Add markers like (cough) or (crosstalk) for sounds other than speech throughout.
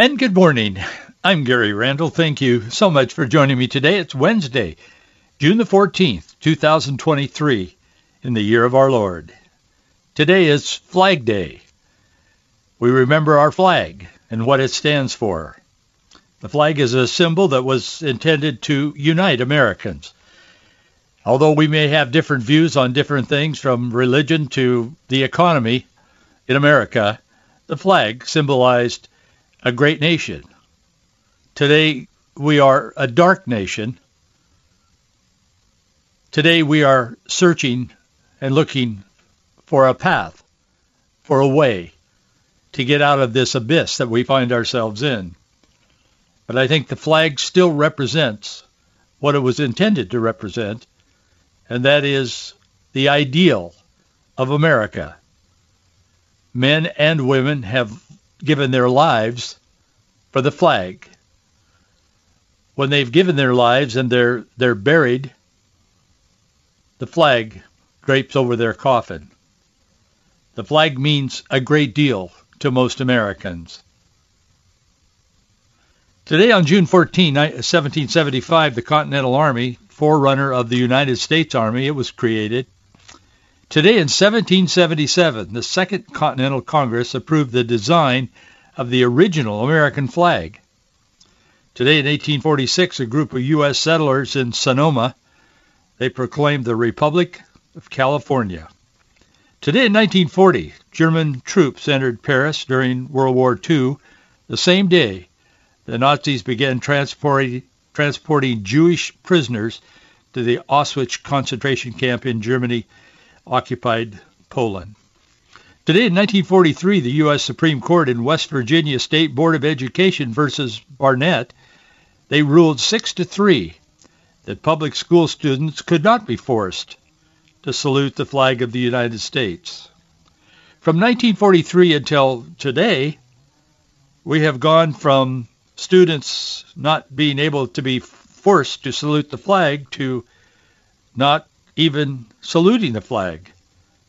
And good morning. I'm Gary Randall. Thank you so much for joining me today. It's Wednesday, June the 14th, 2023, in the year of our Lord. Today is Flag Day. We remember our flag and what it stands for. The flag is a symbol that was intended to unite Americans. Although we may have different views on different things from religion to the economy in America, the flag symbolized a great nation. Today, we are a dark nation. Today, we are searching and looking for a path, for a way to get out of this abyss that we find ourselves in. But I think the flag still represents what it was intended to represent, and that is the ideal of America. Men and women have given their lives for the flag. When they've given their lives and they're they're buried, the flag drapes over their coffin. The flag means a great deal to most Americans. Today on June 14, 1775, the Continental Army, forerunner of the United States Army, it was created. Today in 1777, the Second Continental Congress approved the design of the original American flag. Today in 1846, a group of U.S. settlers in Sonoma, they proclaimed the Republic of California. Today in 1940, German troops entered Paris during World War II. The same day, the Nazis began transporting, transporting Jewish prisoners to the Auschwitz concentration camp in Germany, occupied Poland. Today in 1943, the U.S. Supreme Court in West Virginia State Board of Education versus Barnette, they ruled 6 to 3 that public school students could not be forced to salute the flag of the United States. From 1943 until today, we have gone from students not being able to be forced to salute the flag to not even saluting the flag.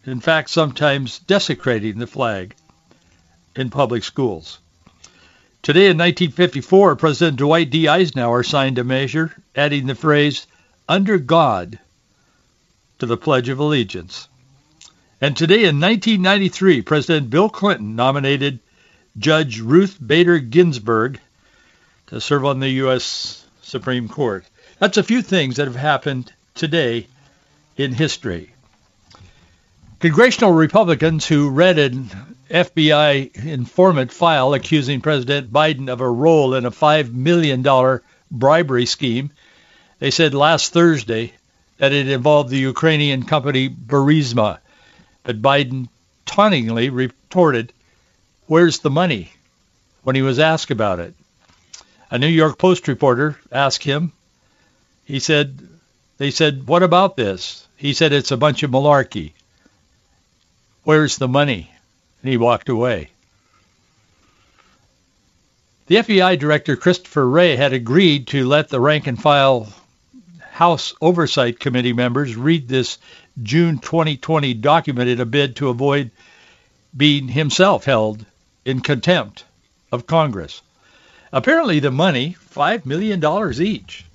In fact, sometimes desecrating the flag in public schools. Today in 1954, President Dwight D. Eisenhower signed a measure adding the phrase, under God, to the Pledge of Allegiance. And today in 1993, President Bill Clinton nominated Judge Ruth Bader Ginsburg to serve on the U.S. Supreme Court. That's a few things that have happened today in history. Congressional Republicans who read an FBI informant file accusing President Biden of a role in a $5 million bribery scheme, they said last Thursday that it involved the Ukrainian company Burisma. But Biden tauntingly retorted, where's the money, when he was asked about it. A New York Post reporter asked him, he said, they said, what about this? He said, it's a bunch of malarkey. Where's the money? And he walked away. The FBI Director Christopher Wray had agreed to let the rank and file House Oversight Committee members read this June 2020 document in a bid to avoid being himself held in contempt of Congress. Apparently the money, $5 million each,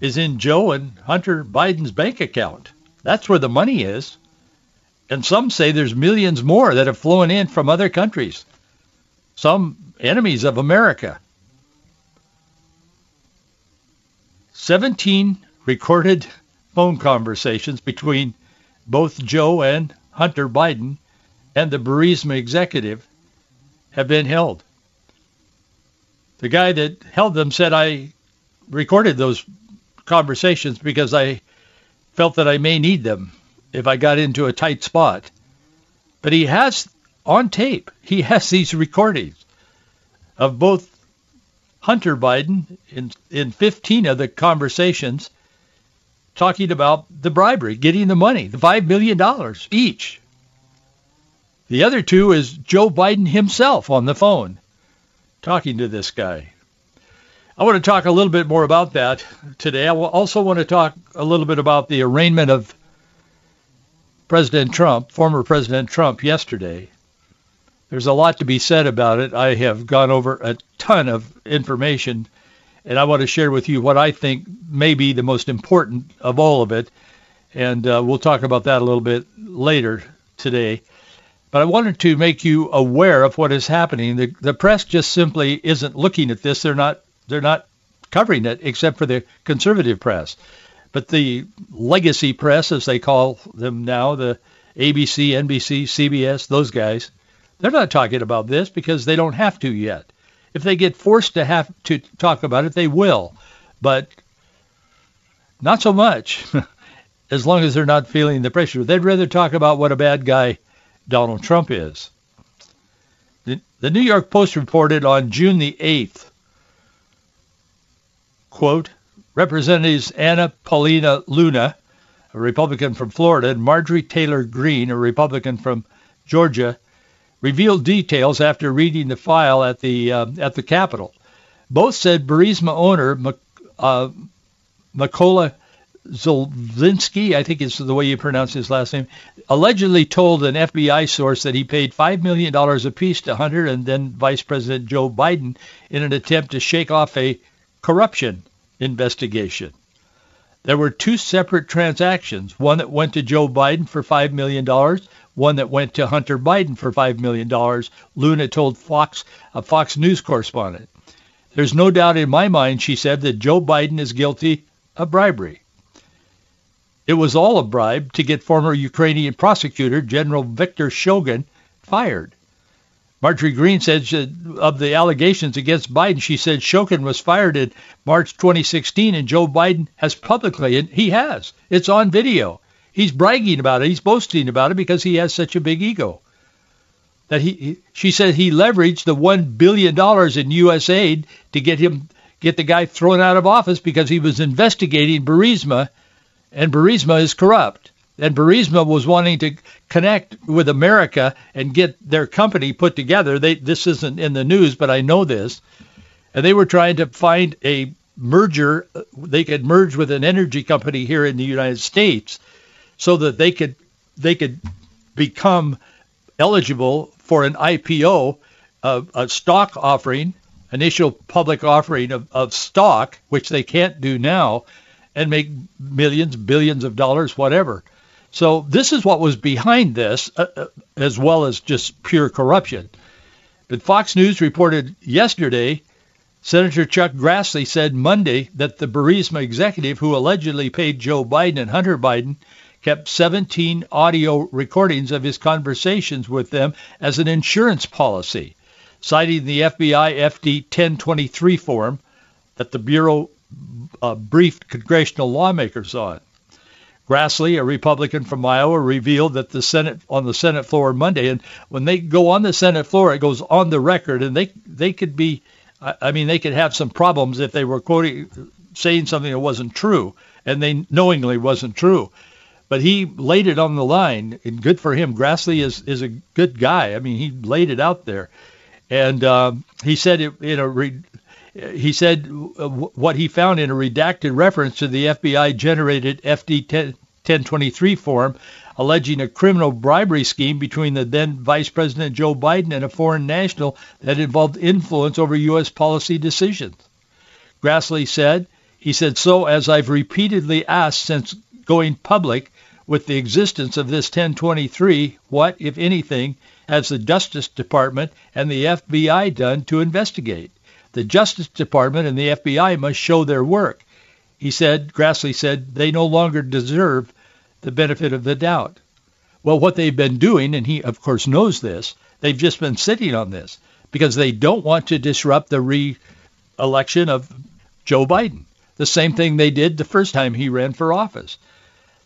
is in Joe and Hunter Biden's bank account. That's where the money is. And some say there's millions more that have flown in from other countries, some enemies of America. 17 recorded phone conversations between both Joe and Hunter Biden and the Burisma executive have been held. The guy that held them said, I recorded those conversations because I felt that I may need them if I got into a tight spot. But he has on tape, he has (laughs) these recordings of both Hunter Biden in, in 15 of the conversations talking about the bribery, getting the money, the $5 million each. The other two is Joe Biden himself on the phone talking to this guy. I want to talk a little bit more about that today. I also want to talk a little bit about the arraignment of President Trump, former President Trump, yesterday. There's a lot to be said about it. I have gone over a ton of information, and I want to share with you what I think may be the most important of all of it. And uh, we'll talk about that a little bit later today. But I wanted to make you aware of what is happening. The, the press just simply isn't looking at this. They're not they're not covering it except for the conservative press. But the legacy press, as they call them now, the ABC, NBC, CBS, those guys, they're not talking about this because they don't have to yet. If they get forced to have to talk about it, they will. But not so much (laughs) as long as they're not feeling the pressure. They'd rather talk about what a bad guy Donald Trump is. The, the New York Post reported on June the 8th quote, Representatives Anna Paulina Luna, a Republican from Florida, and Marjorie Taylor Greene, a Republican from Georgia, revealed details after reading the file at the uh, at the Capitol. Both said Burisma owner uh, Mykola Zlochevsky, I think is the way you pronounce his last name, allegedly told an FBI source that he paid $5 million apiece to Hunter and then Vice President Joe Biden in an attempt to shake off a corruption investigation. There were two separate transactions, one that went to Joe Biden for $5 million, one one that went to Hunter Biden for $5 million, Luna told Fox, a Fox News correspondent. There's no doubt in my mind, she said, that Joe Biden is guilty of bribery. It was all a bribe to get former Ukrainian prosecutor General Viktor Shokin fired. Marjorie Greene said of the allegations against Biden, she said Shokin was fired in March 2016 and Joe Biden has publicly, and he has. It's on video. He's bragging about it. He's boasting about it because he has such a big ego. That he, she said he leveraged the one billion dollars in U.S. aid to get him, get the guy thrown out of office because he was investigating Burisma, and Burisma is corrupt and Burisma was wanting to connect with America and get their company put together. They, this isn't in the news, but I know this. And they were trying to find a merger. They could merge with an energy company here in the United States so that they could they could become eligible for an IPO, a stock offering, initial public offering of, of stock, which they can't do now, and make millions, billions of dollars, whatever. So this is what was behind this, uh, uh, as well as just pure corruption. But Fox News reported yesterday, Senator Chuck Grassley said Monday that the Burisma executive who allegedly paid Joe Biden and Hunter Biden kept 17 audio recordings of his conversations with them as an insurance policy, citing the FBI FD 1023 form that the Bureau uh, briefed congressional lawmakers on. Grassley, a Republican from Iowa, revealed that the Senate on the Senate floor Monday, and when they go on the Senate floor, it goes on the record, and they they could be, I mean, they could have some problems if they were quoting, saying something that wasn't true, and they knowingly wasn't true. But he laid it on the line, and good for him. Grassley is is a good guy. I mean, he laid it out there, and um, he said it in a re, he said uh, what he found in a redacted reference to the FBI generated FD 1023 form alleging a criminal bribery scheme between the then Vice President Joe Biden and a foreign national that involved influence over U.S. policy decisions. Grassley said, he said, so as I've repeatedly asked since going public with the existence of this 1023, what, if anything, has the Justice Department and the FBI done to investigate? The Justice Department and the FBI must show their work. He said, Grassley said, they no longer deserve the benefit of the doubt. Well, what they've been doing, and he of course knows this, they've just been sitting on this because they don't want to disrupt the re-election of Joe Biden. The same thing they did the first time he ran for office.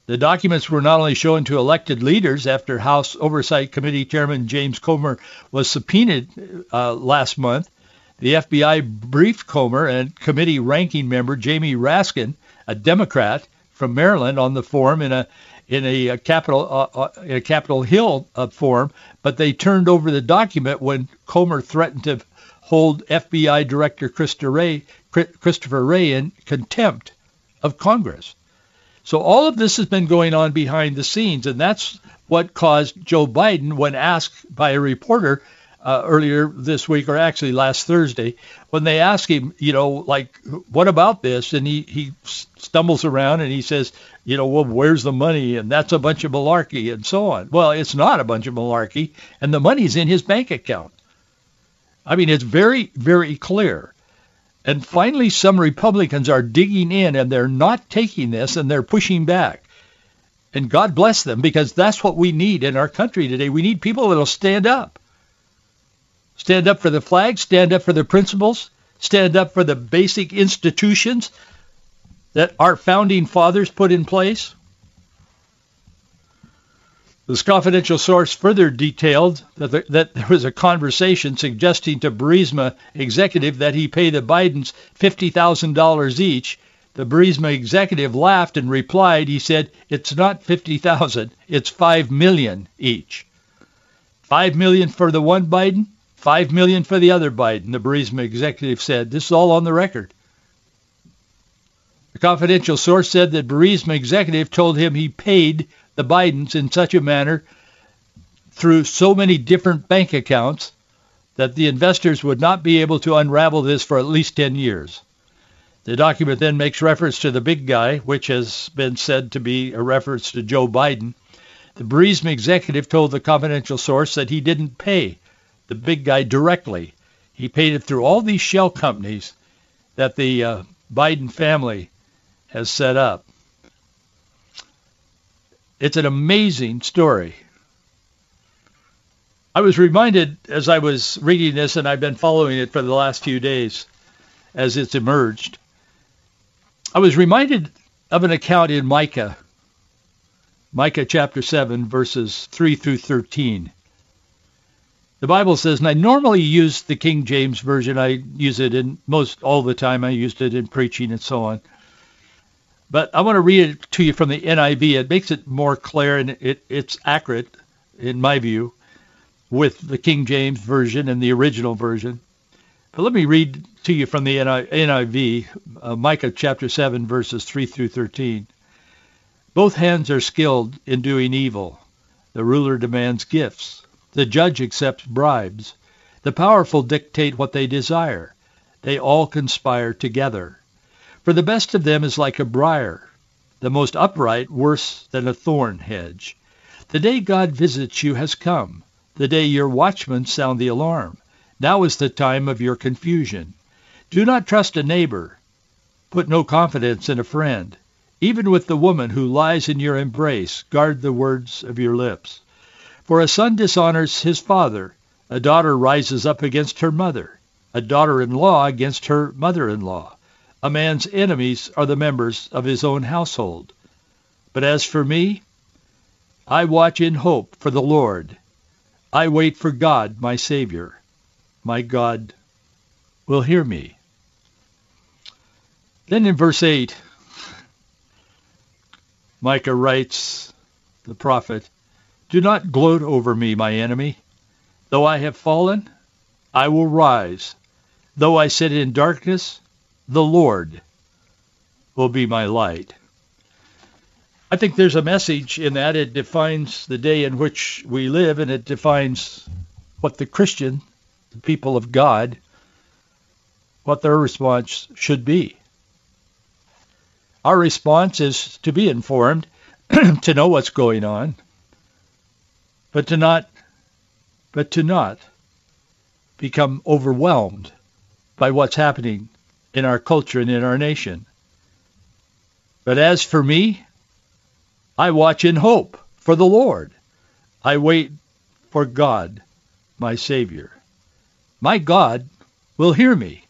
The documents were not only shown to elected leaders after House Oversight Committee Chairman James Comer was subpoenaed uh, last month, The FBI briefed Comer and committee ranking member Jamie Raskin, a Democrat from Maryland, on the form in a in a, a Capitol uh, uh, in a Capitol Hill uh, form, but they turned over the document when Comer threatened to hold FBI Director Wray, Christopher Wray in contempt of Congress. So all of this has been going on behind the scenes, and that's what caused Joe Biden, when asked by a reporter uh, earlier this week, or actually last Thursday, when they ask him, you know, like, what about this? And he, he stumbles around and he says, you know, well, where's the money? And that's a bunch of malarkey and so on. Well, it's not a bunch of malarkey, and the money's in his bank account. I mean, it's very, very clear. And finally, some Republicans are digging in and they're not taking this and they're pushing back. And God bless them because that's what we need in our country today. We need people that'll stand up. Stand up for the flag, stand up for the principles, stand up for the basic institutions that our founding fathers put in place. This confidential source further detailed that there, that there was a conversation suggesting to Burisma executive that he pay the Bidens $50,000 each. The Burisma executive laughed and replied, he said, it's not 50,000, it's 5 million each. 5 million for the one Biden, Five million for the other Biden, the Burisma executive said. This is all on the record. The confidential source said that Burisma executive told him he paid the Bidens in such a manner through so many different bank accounts that the investors would not be able to unravel this for at least 10 years. The document then makes reference to the big guy, which has been said to be a reference to Joe Biden. The Burisma executive told the confidential source that he didn't pay the big guy directly. He paid it through all these shell companies that the uh, Biden family has set up. It's an amazing story. I was reminded as I was reading this, and I've been following it for the last few days as it's emerged. I was reminded of an account in Micah, Micah chapter 7, verses 3 through 13. The Bible says, and I normally use the King James Version. I use it in most all the time. I used it in preaching and so on. But I want to read it to you from the NIV. It makes it more clear and it, it's accurate, in my view, with the King James Version and the original version. But let me read to you from the NIV, uh, Micah chapter 7, verses 3 through 13. Both hands are skilled in doing evil. The ruler demands gifts. The judge accepts bribes. The powerful dictate what they desire. They all conspire together. For the best of them is like a briar, the most upright worse than a thorn hedge. The day God visits you has come, the day your watchmen sound the alarm. Now is the time of your confusion. Do not trust a neighbor. Put no confidence in a friend. Even with the woman who lies in your embrace, guard the words of your lips. For a son dishonors his father, a daughter rises up against her mother, a daughter-in-law against her mother-in-law. A man's enemies are the members of his own household. But as for me, I watch in hope for the Lord. I wait for God, my Savior. My God will hear me. Then in verse 8, Micah writes, the prophet, do not gloat over me, my enemy. Though I have fallen, I will rise. Though I sit in darkness, the Lord will be my light. I think there's a message in that. It defines the day in which we live, and it defines what the Christian, the people of God, what their response should be. Our response is to be informed, (clears throat) to know what's going on, but to not but to not become overwhelmed by what's happening in our culture and in our nation. But as for me, I watch in hope for the Lord. I wait for God, my Savior. My God will hear me.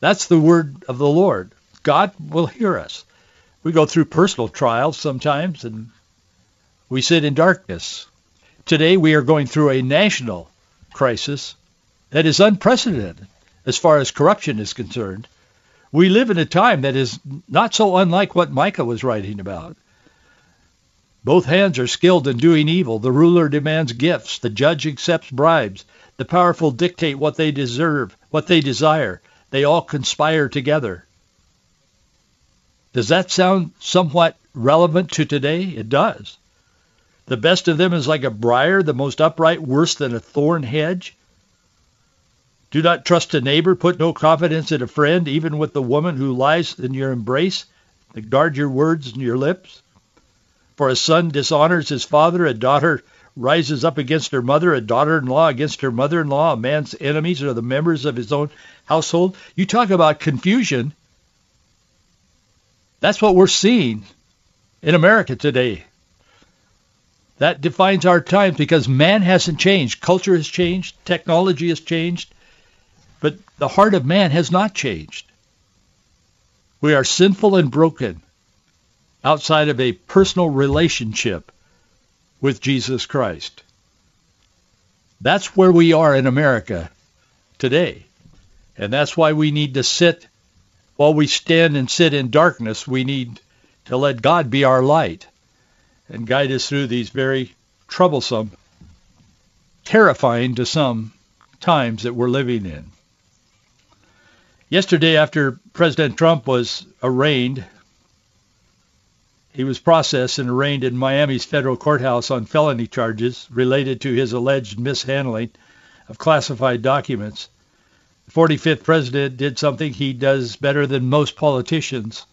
That's the word of the Lord. God will hear us. We go through personal trials sometimes and we sit in darkness. Today we are going through a national crisis that is unprecedented. as far as corruption is concerned. We live in a time that is not so unlike what Micah was writing about. Both hands are skilled in doing evil. The ruler demands gifts. The judge accepts bribes. The powerful dictate what they deserve, what they desire. They all conspire together. Does that sound somewhat relevant to today? It does. The best of them is like a briar, the most upright worse than a thorn hedge. Do not trust a neighbor. Put no confidence in a friend, even with the woman who lies in your embrace. Guard your words and your lips. For a son dishonors his father, a daughter rises up against her mother, a daughter-in-law against her mother-in-law. A man's enemies are the members of his own household. You talk about confusion. That's what we're seeing in America today. That defines our times because man hasn't changed. Culture has changed. Technology has changed. But the heart of man has not changed. We are sinful and broken outside of a personal relationship with Jesus Christ. That's where we are in America today. And that's why we need to sit, while we stand and sit in darkness, we need to let God be our light and guide us through these very troublesome, terrifying to some times that we're living in. Yesterday, after President Trump was arraigned, he was processed and arraigned in Miami's federal courthouse on felony charges related to his alleged mishandling of classified documents. The 45th president did something he does better than most politicians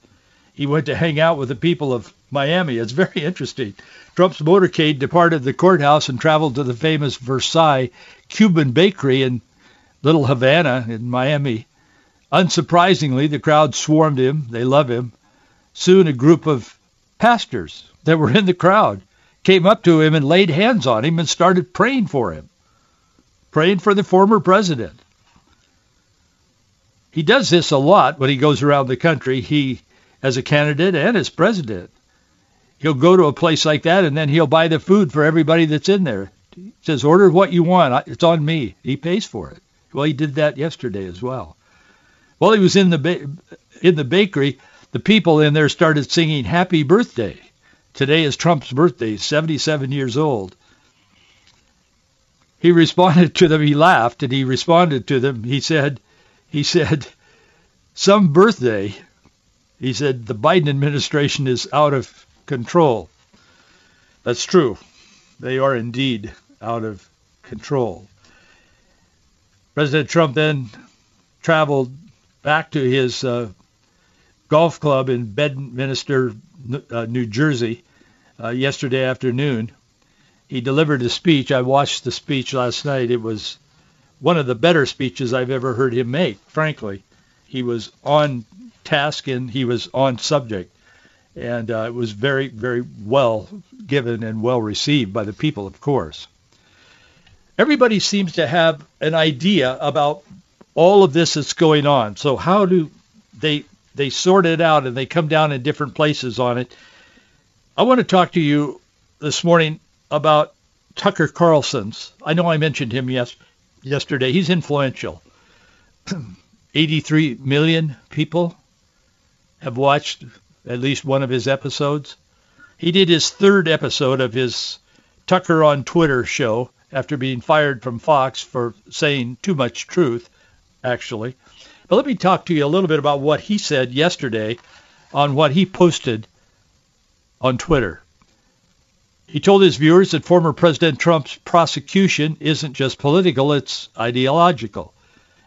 he went to hang out with the people of Miami. It's very interesting. Trump's motorcade departed the courthouse and traveled to the famous Versailles Cuban bakery in Little Havana in Miami. Unsurprisingly, the crowd swarmed him. They love him. Soon a group of pastors that were in the crowd came up to him and laid hands on him and started praying for him, praying for the former president. He does this a lot when he goes around the country. He as a candidate and as president. He'll go to a place like that and then he'll buy the food for everybody that's in there. He says, order what you want. It's on me. He pays for it. Well, he did that yesterday as well. While he was in the ba- in the bakery, the people in there started singing "Happy Birthday." Today is Trump's birthday. He's 77 years old. He responded to them. He laughed and he responded to them. He said, he said, some birthday he said the Biden administration is out of control. That's true. They are indeed out of control. President Trump then traveled back to his uh, golf club in Bedminster, uh, New Jersey, uh, yesterday afternoon. He delivered a speech. I watched the speech last night. It was one of the better speeches I've ever heard him make, frankly. He was on task and he was on subject. And uh, it was very, very well given and well received by the people, of course. Everybody seems to have an idea about all of this that's going on. So how do they they sort it out and they come down in different places on it? I want to talk to you this morning about Tucker Carlson's. I know I mentioned him yes yesterday. He's influential. (clears throat) 83 million people have watched at least one of his episodes. He did his third episode of his Tucker on Twitter show after being fired from Fox for saying too much truth, actually. But let me talk to you a little bit about what he said yesterday on what he posted on Twitter. He told his viewers that former President Trump's prosecution isn't just political, it's ideological.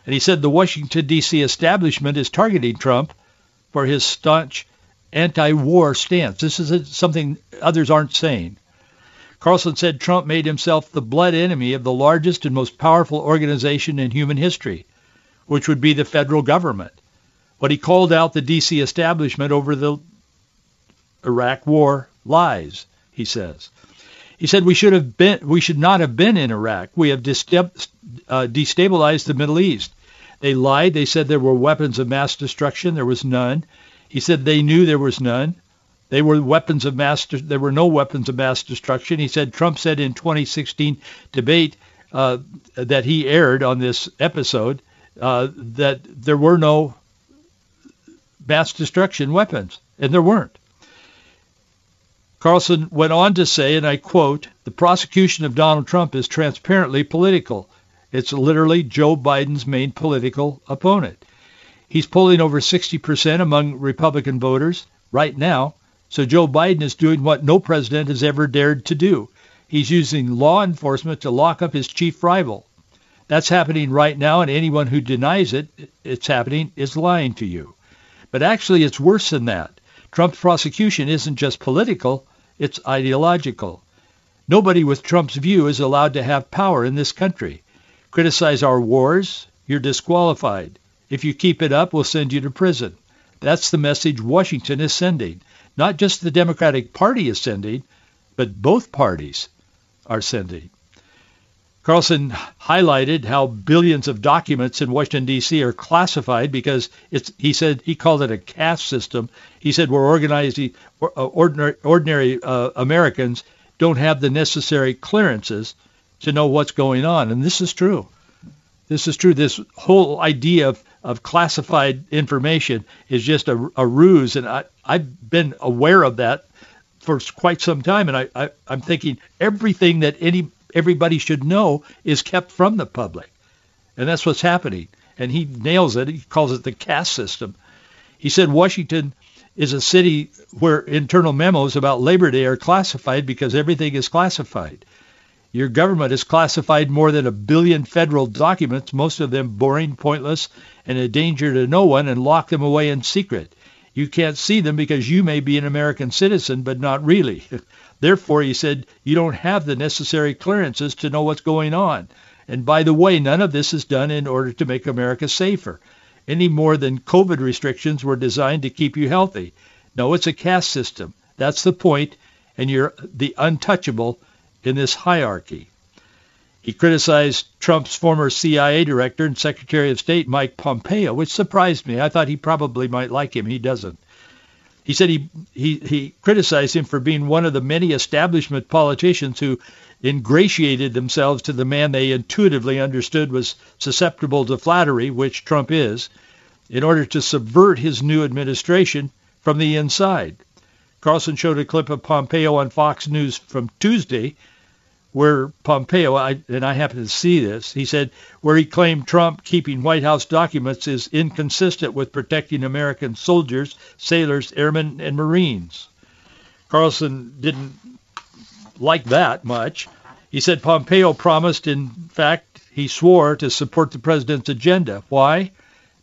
And he said the Washington, D.C. establishment is targeting Trump for his staunch anti-war stance. This is something others aren't saying. Carlson said Trump made himself the blood enemy of the largest and most powerful organization in human history, which would be the federal government. What he called out the D.C. establishment over the Iraq war lies, he says. He said we should have been, we should not have been in Iraq. We have uh, destabilized the Middle East. They lied. They said there were weapons of mass destruction. There was none. He said they knew there was none. They were weapons of mass. De- there were no weapons of mass destruction. He said Trump said in 2016 debate uh, that he aired on this episode uh, that there were no mass destruction weapons, and there weren't. Carlson went on to say, and I quote, the prosecution of Donald Trump is transparently political. It's literally Joe Biden's main political opponent. He's polling over 60% among Republican voters right now. So Joe Biden is doing what no president has ever dared to do. He's using law enforcement to lock up his chief rival. That's happening right now, and anyone who denies it, it's happening, is lying to you. But actually, it's worse than that. Trump's prosecution isn't just political, it's ideological. Nobody with Trump's view is allowed to have power in this country. Criticize our wars, you're disqualified. If you keep it up, we'll send you to prison. That's the message Washington is sending. Not just the Democratic Party is sending, but both parties are sending. Carlson highlighted how billions of documents in Washington D.C. are classified because. He said he called it a caste system. He said we're organizing uh, ordinary, ordinary uh, Americans don't have the necessary clearances to know what's going on, and this is true. This is true. This whole idea of, of classified information is just a, a ruse, and I, I've been aware of that for quite some time, and I, I, I'm thinking everything that any everybody should know is kept from the public. And that's what's happening. And he nails it. He calls it the caste system. He said Washington is a city where internal memos about Labor Day are classified because everything is classified. Your government has classified more than a billion federal documents, most of them boring, pointless, and a danger to no one, and locked them away in secret. You can't see them because you may be an American citizen, but not really. (laughs) Therefore, he said, you don't have the necessary clearances to know what's going on. And by the way, none of this is done in order to make America safer, any more than COVID restrictions were designed to keep you healthy. No, it's a caste system. That's the point, and you're the untouchable in this hierarchy. He criticized Trump's former CIA director and Secretary of State, Mike Pompeo, which surprised me. I thought he probably might like him. He doesn't. He said he, he, he criticized him for being one of the many establishment politicians who ingratiated themselves to the man they intuitively understood was susceptible to flattery, which Trump is, in order to subvert his new administration from the inside. Carlson showed a clip of Pompeo on Fox News from Tuesday where Pompeo, I, and I happen to see this, he said where he claimed Trump keeping White House documents is inconsistent with protecting American soldiers, sailors, airmen, and Marines. Carlson didn't like that much. He said Pompeo promised, in fact, he swore to support the president's agenda. Why?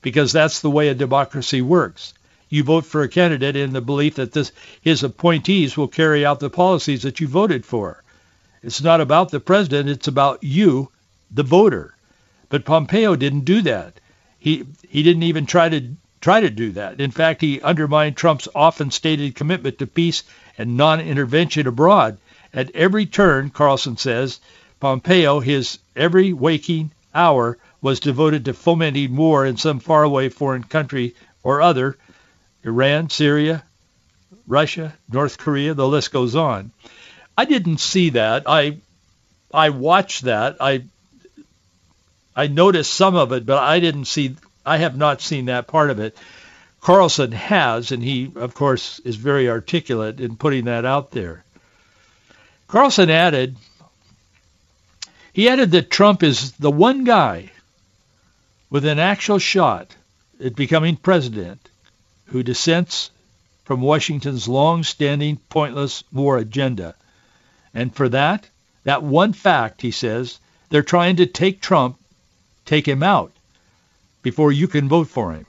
Because that's the way a democracy works. You vote for a candidate in the belief that this, his appointees will carry out the policies that you voted for. It's not about the president. It's about you, the voter. But Pompeo didn't do that. He he didn't even try to try to do that. In fact, he undermined Trump's often stated commitment to peace and non-intervention abroad. At every turn, Carlson says, Pompeo, his every waking hour was devoted to fomenting war in some faraway foreign country or other, Iran, Syria, Russia, North Korea, the list goes on. I didn't see that. I I watched that. I I noticed some of it, but I didn't see. I have not seen that part of it. Carlson has, and he, of course, is very articulate in putting that out there. Carlson added, he added that Trump is the one guy with an actual shot at becoming president who dissents from Washington's long-standing pointless war agenda. And for that, that one fact, he says, they're trying to take Trump, take him out before you can vote for him.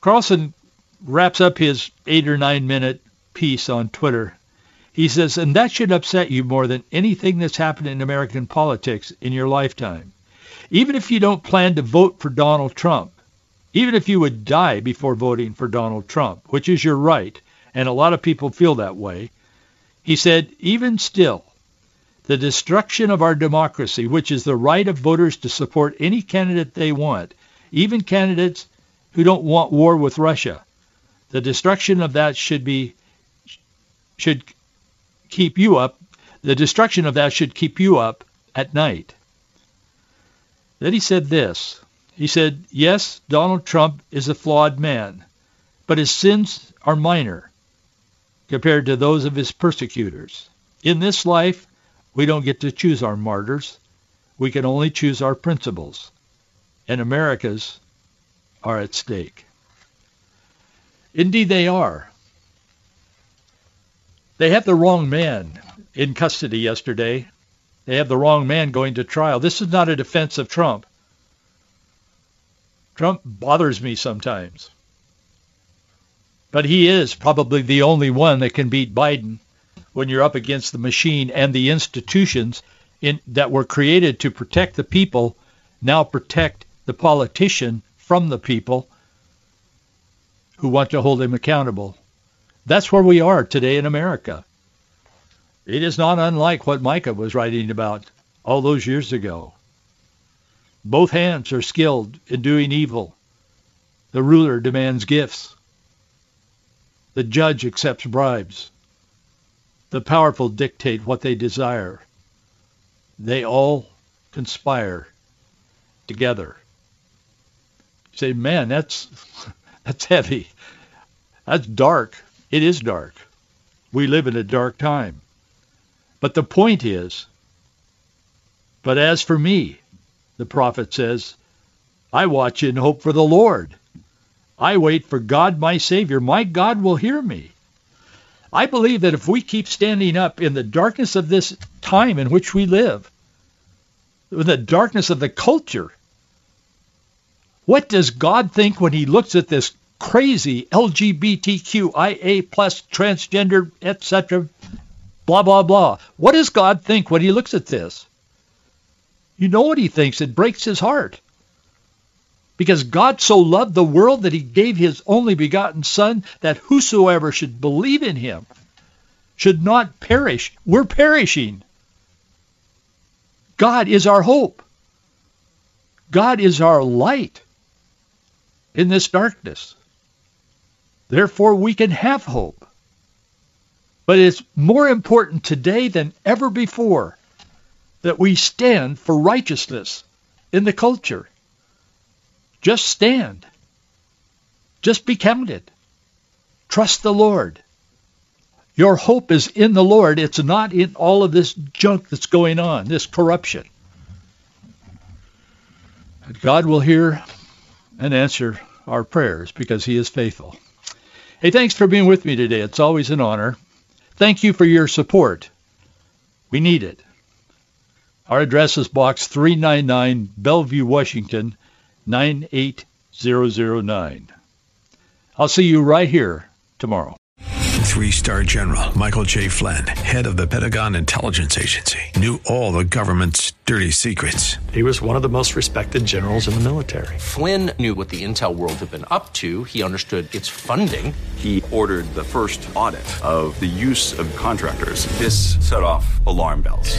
Carlson wraps up his eight or nine minute piece on Twitter. He says, and that should upset you more than anything that's happened in American politics in your lifetime. Even if you don't plan to vote for Donald Trump, even if you would die before voting for Donald Trump, which is your right, and a lot of people feel that way, he said, even still, the destruction of our democracy, which is the right of voters to support any candidate they want, even candidates who don't want war with Russia, the destruction of that should be should keep you up. The destruction of that should keep you up at night. Then he said this. He said, yes, Donald Trump is a flawed man, but his sins are minor compared to those of his persecutors. In this life, we don't get to choose our martyrs. We can only choose our principles. And America's are at stake. Indeed, they are. They have the wrong man in custody yesterday. They have the wrong man going to trial. This is not a defense of Trump. Trump bothers me sometimes. But he is probably the only one that can beat Biden when you're up against the machine and the institutions in, that were created to protect the people now protect the politician from the people who want to hold him accountable. That's where we are today in America. It is not unlike what Micah was writing about all those years ago. Both hands are skilled in doing evil. The ruler demands gifts. The judge accepts bribes. The powerful dictate what they desire. They all conspire together. You say, man, that's (laughs) that's heavy. That's dark. It is dark. We live in a dark time. But the point is, but as for me, the prophet says, I watch in hope for the Lord. I wait for God, my Savior. My God will hear me. I believe that if we keep standing up in the darkness of this time in which we live, in the darkness of the culture, what does God think when he looks at this crazy LGBTQIA plus transgender, etc., blah, blah, blah? What does God think when he looks at this? You know what he thinks. It breaks his heart. Because God so loved the world that he gave his only begotten Son, that whosoever should believe in him should not perish. We're perishing. God is our hope. God is our light in this darkness. Therefore, we can have hope. But it's more important today than ever before that we stand for righteousness in the culture. Just stand. Just be counted. Trust the Lord. Your hope is in the Lord. It's not in all of this junk that's going on, this corruption. God will hear and answer our prayers because he is faithful. Hey, thanks for being with me today. It's always an honor. Thank you for your support. We need it. Our address is Box 399, Bellevue, Washington, 98009. I'll see you right here tomorrow. Three-star general Michael J. Flynn, head of the Pentagon Intelligence Agency, knew all the government's dirty secrets. He was one of the most respected generals in the military. Flynn knew what the intel world had been up to. He understood its funding. He ordered the first audit of the use of contractors. This set off alarm bells.